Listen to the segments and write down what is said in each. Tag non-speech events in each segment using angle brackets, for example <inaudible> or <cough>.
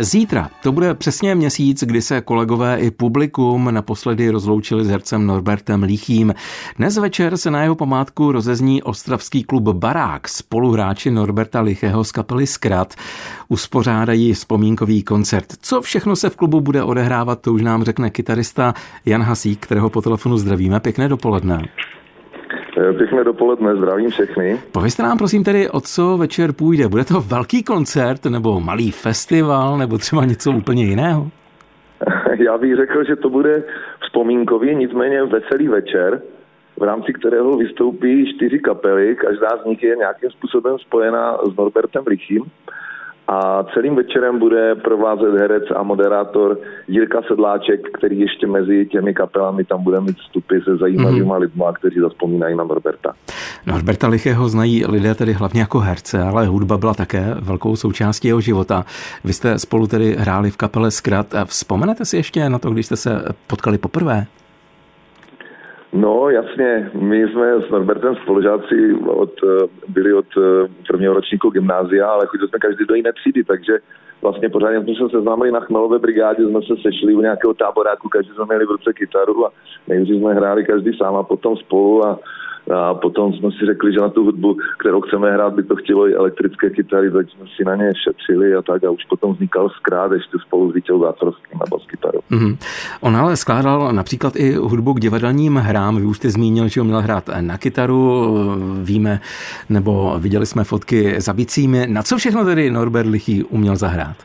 Zítra to bude přesně měsíc, kdy se kolegové i publikum naposledy rozloučili s hercem Norbertem Líchým. Dnes večer se na jeho památku rozezní ostravský klub Barák. Spoluhráči Norberta Lichého z kapely Skrat uspořádají vzpomínkový koncert. Co všechno se v klubu bude odehrávat, to už nám řekne kytarista Jan Hasík, kterého po telefonu zdravíme. Pěkné dopoledne. Eh, pěkné dopoledne, zdravím všechny. Povězte nám prosím tedy, o co večer půjde. Bude to velký koncert, nebo malý festival, nebo třeba něco úplně jiného? <laughs> Já bych řekl, že to bude vzpomínkový, nicméně veselý večer, v rámci kterého vystoupí čtyři kapely, každá z nich je nějakým způsobem spojena s Norbertem Lichým a celým večerem bude provázet herec a moderátor Jirka Sedláček, který ještě mezi těmi kapelami tam bude mít vstupy se zajímavými mm-hmm. lidmi, kteří zaspomínají na Norberta. Norberta Lichého znají lidé tedy hlavně jako herce, ale hudba byla také velkou součástí jeho života. Vy jste spolu tedy hráli v kapele Skrat. Vzpomenete si ještě na to, když jste se potkali poprvé? No jasně, my jsme s Norbertem spolužáci od, eh, byli od eh, prvního ročníku gymnázia, ale chodili jsme každý do jiné třídy, takže vlastně pořádně jsme se seznámili na Chmelové brigádě, jsme se sešli u nějakého táboráku, každý jsme měli v ruce kytaru a nejdřív jsme hráli každý sám a potom spolu a a potom jsme si řekli, že na tu hudbu, kterou chceme hrát, by to chtělo i elektrické kytary, tak jsme si na ně šetřili a tak a už potom vznikal skrát ještě spolu s Vítěl Zátorským na bas-kytaru. Mm-hmm. On ale skládal například i hudbu k divadelním hrám. Vy už jste zmínil, že ho měl hrát na kytaru, víme, nebo viděli jsme fotky za bicími. Na co všechno tedy Norbert Lichý uměl zahrát?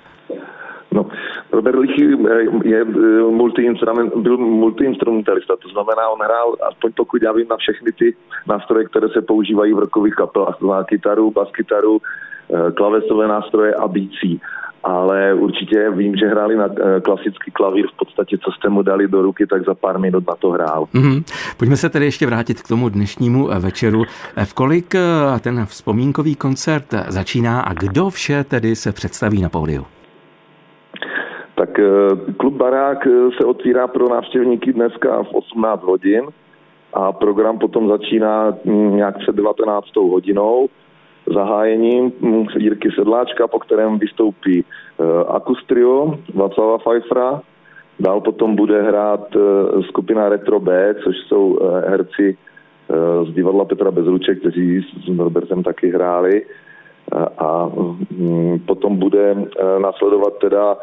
Robert Lichy je eh, multi-instrument, byl multiinstrumentalista, to znamená, on hrál, aspoň pokud já vím, na všechny ty nástroje, které se používají v rokových kapelách, to znamená kytaru, bas-kytaru, eh, klavesové nástroje a bící. Ale určitě vím, že hráli na eh, klasický klavír, v podstatě, co jste mu dali do ruky, tak za pár minut na to hrál. Mm-hmm. Pojďme se tedy ještě vrátit k tomu dnešnímu večeru. V kolik ten vzpomínkový koncert začíná a kdo vše tedy se představí na pódiu? Tak eh, klub Barák eh, se otvírá pro návštěvníky dneska v 18 hodin a program potom začíná hm, nějak před 19 hodinou zahájením hm, Jirky Sedláčka, po kterém vystoupí eh, Akustrio Václava Pfeiffera. Dál potom bude hrát skupina Retro B, což jsou herci z divadla Petra Bezruček, kteří s Norbertem taky hráli. A hm, potom bude následovat teda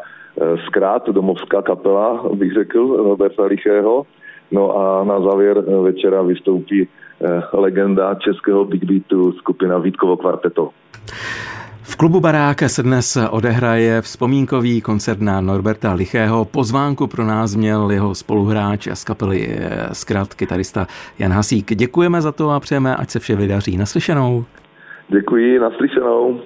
zkrát domovská kapela, bych řekl, Roberta Lichého. No a na závěr eh, večera vystoupí eh, legenda českého big beatu skupina Vítkovo kvarteto. V klubu Baráka se dnes odehraje vzpomínkový koncert na Norberta Lichého. Pozvánku pro nás měl jeho spoluhráč z kapely Skrat, kytarista Jan Hasík. Děkujeme za to a přejeme, ať se vše vydaří. Naslyšenou. Děkuji, naslyšenou.